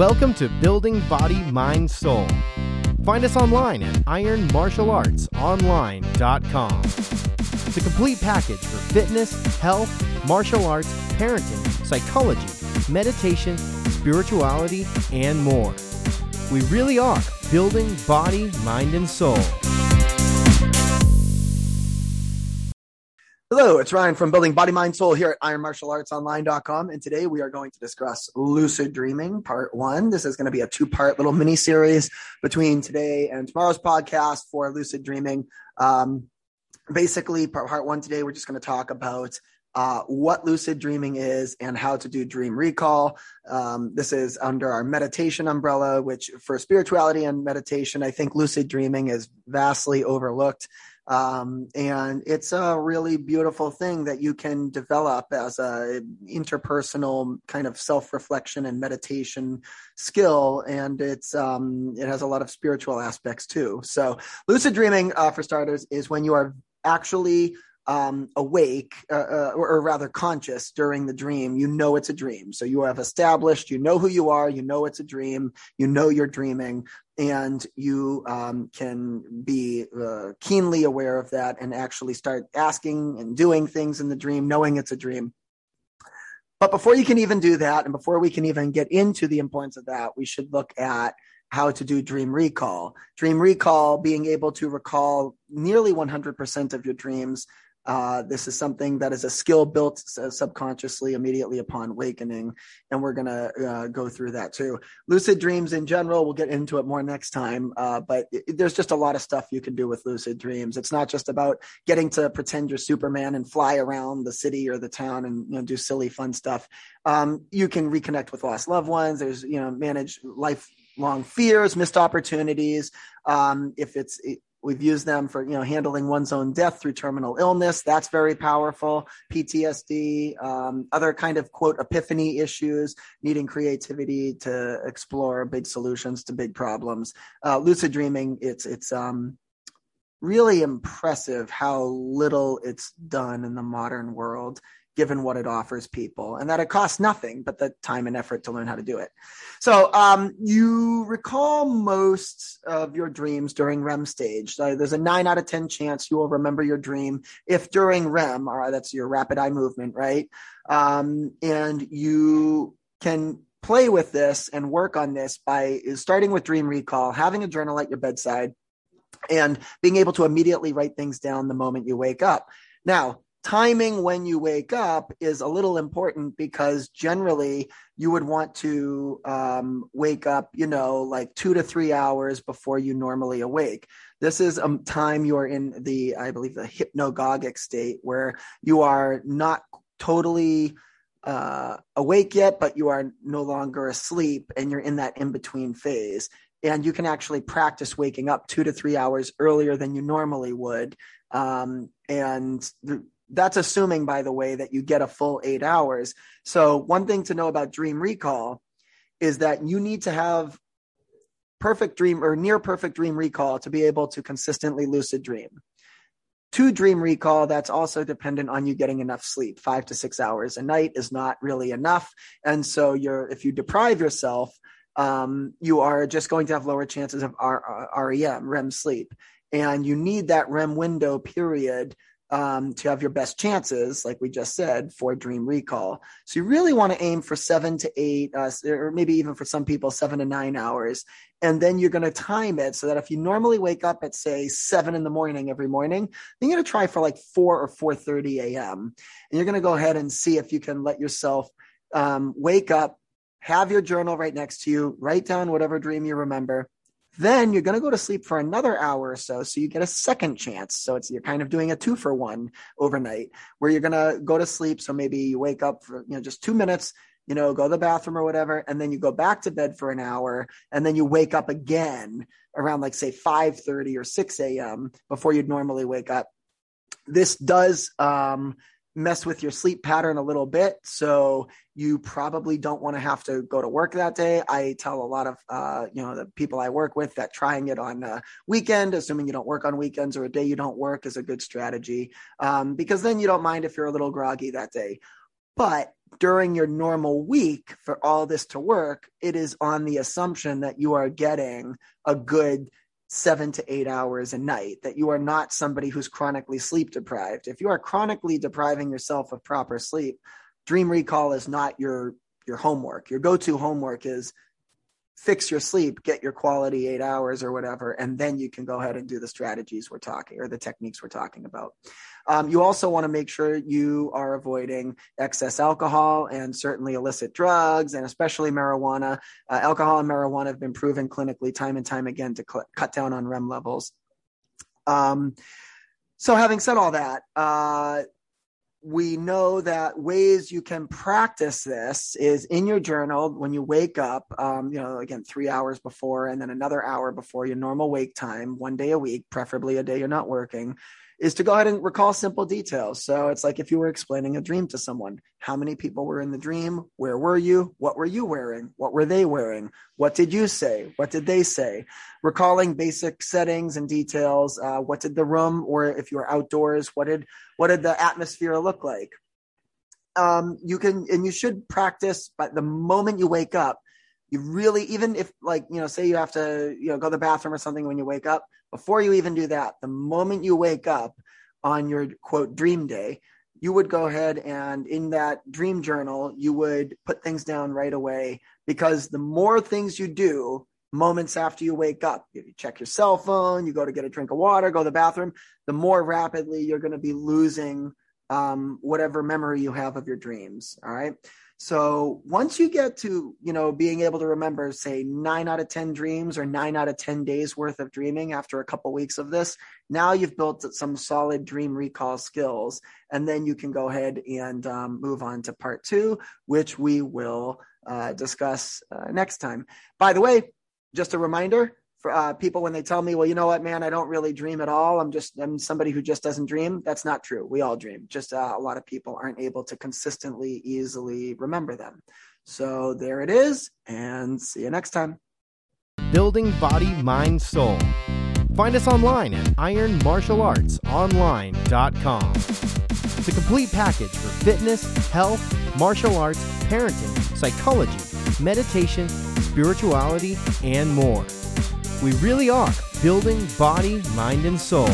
Welcome to Building Body, Mind, Soul. Find us online at ironmartialartsonline.com. The complete package for fitness, health, martial arts, parenting, psychology, meditation, spirituality, and more. We really are building body, mind, and soul. Hello, it's Ryan from Building Body, Mind, Soul here at ironmartialartsonline.com. And today we are going to discuss lucid dreaming, part one. This is going to be a two part little mini series between today and tomorrow's podcast for lucid dreaming. Um, basically, part one today, we're just going to talk about uh, what lucid dreaming is and how to do dream recall. Um, this is under our meditation umbrella, which for spirituality and meditation, I think lucid dreaming is vastly overlooked. Um, and it's a really beautiful thing that you can develop as a interpersonal kind of self-reflection and meditation skill. And it's, um, it has a lot of spiritual aspects too. So lucid dreaming, uh, for starters, is when you are actually um, awake, uh, uh, or, or, rather conscious during the dream, you know it's a dream. So you have established, you know who you are, you know it's a dream, you know you're dreaming, and you um, can be uh, keenly aware of that and actually start asking and doing things in the dream, knowing it's a dream. But before you can even do that, and before we can even get into the importance of that, we should look at how to do dream recall. Dream recall, being able to recall nearly 100% of your dreams uh, this is something that is a skill built subconsciously immediately upon awakening, and we're going to uh, go through that too. Lucid dreams in general, we'll get into it more next time, uh, but it, there's just a lot of stuff you can do with lucid dreams. It's not just about getting to pretend you're Superman and fly around the city or the town and you know, do silly fun stuff. Um, you can reconnect with lost loved ones. There's you know manage lifelong fears, missed opportunities. Um, if it's We've used them for you know handling one's own death through terminal illness. That's very powerful. PTSD, um, other kind of quote epiphany issues, needing creativity to explore big solutions to big problems. Uh, lucid dreaming, it's it's um, really impressive how little it's done in the modern world given what it offers people and that it costs nothing but the time and effort to learn how to do it. So um, you recall most of your dreams during REM stage. So there's a nine out of 10 chance you will remember your dream if during REM, all right, that's your rapid eye movement, right? Um, and you can play with this and work on this by starting with dream recall, having a journal at your bedside, and being able to immediately write things down the moment you wake up. Now, timing when you wake up is a little important because generally you would want to um, wake up, you know, like two to three hours before you normally awake. This is a time you are in the, I believe, the hypnagogic state where you are not totally uh, awake yet, but you are no longer asleep and you're in that in between phase. And you can actually practice waking up two to three hours earlier than you normally would. Um, and that's assuming, by the way, that you get a full eight hours. So, one thing to know about dream recall is that you need to have perfect dream or near perfect dream recall to be able to consistently lucid dream. To dream recall, that's also dependent on you getting enough sleep. Five to six hours a night is not really enough. And so, you're, if you deprive yourself, um, you are just going to have lower chances of R- REM, REM sleep. And you need that REM window period um, to have your best chances, like we just said, for dream recall. So you really want to aim for seven to eight, uh, or maybe even for some people, seven to nine hours. And then you're going to time it so that if you normally wake up at say seven in the morning every morning, then you're going to try for like four or four thirty a.m. And you're going to go ahead and see if you can let yourself um, wake up, have your journal right next to you, write down whatever dream you remember, then you're going to go to sleep for another hour or so. So you get a second chance. So it's, you're kind of doing a two for one overnight where you're going to go to sleep. So maybe you wake up for, you know, just two minutes, you know, go to the bathroom or whatever. And then you go back to bed for an hour and then you wake up again around like say 5 30 or 6 a.m. before you'd normally wake up. This does, um, mess with your sleep pattern a little bit. So you probably don't want to have to go to work that day. I tell a lot of, uh, you know, the people I work with that trying it on a weekend, assuming you don't work on weekends or a day you don't work is a good strategy. Um, because then you don't mind if you're a little groggy that day. But during your normal week for all this to work, it is on the assumption that you are getting a good seven to eight hours a night, that you are not somebody who's chronically sleep deprived. If you are chronically depriving yourself of proper sleep, dream recall is not your your homework. Your go-to homework is fix your sleep, get your quality eight hours or whatever, and then you can go ahead and do the strategies we're talking or the techniques we're talking about. Um, you also want to make sure you are avoiding excess alcohol and certainly illicit drugs and especially marijuana. Uh, alcohol and marijuana have been proven clinically time and time again to cl- cut down on REM levels. Um, so, having said all that, uh, we know that ways you can practice this is in your journal when you wake up um, you know again three hours before and then another hour before your normal wake time one day a week preferably a day you're not working is to go ahead and recall simple details. So it's like if you were explaining a dream to someone, how many people were in the dream? Where were you? What were you wearing? What were they wearing? What did you say? What did they say? Recalling basic settings and details. Uh, what did the room, or if you were outdoors, what did what did the atmosphere look like? Um, you can and you should practice. But the moment you wake up, you really even if like you know say you have to you know go to the bathroom or something when you wake up before you even do that the moment you wake up on your quote dream day you would go ahead and in that dream journal you would put things down right away because the more things you do moments after you wake up if you check your cell phone you go to get a drink of water go to the bathroom the more rapidly you're going to be losing um, whatever memory you have of your dreams all right so once you get to, you know, being able to remember, say, nine out of 10 dreams or nine out of 10 days worth of dreaming after a couple weeks of this, now you've built some solid dream recall skills. And then you can go ahead and um, move on to part two, which we will uh, discuss uh, next time. By the way, just a reminder for uh, people when they tell me, well, you know what, man, I don't really dream at all. I'm just, I'm somebody who just doesn't dream. That's not true. We all dream. Just uh, a lot of people aren't able to consistently, easily remember them. So there it is, and see you next time. Building Body, Mind, Soul. Find us online at ironmartialartsonline.com. The complete package for fitness, health, martial arts, parenting, psychology, meditation, spirituality, and more. We really are building body, mind, and soul.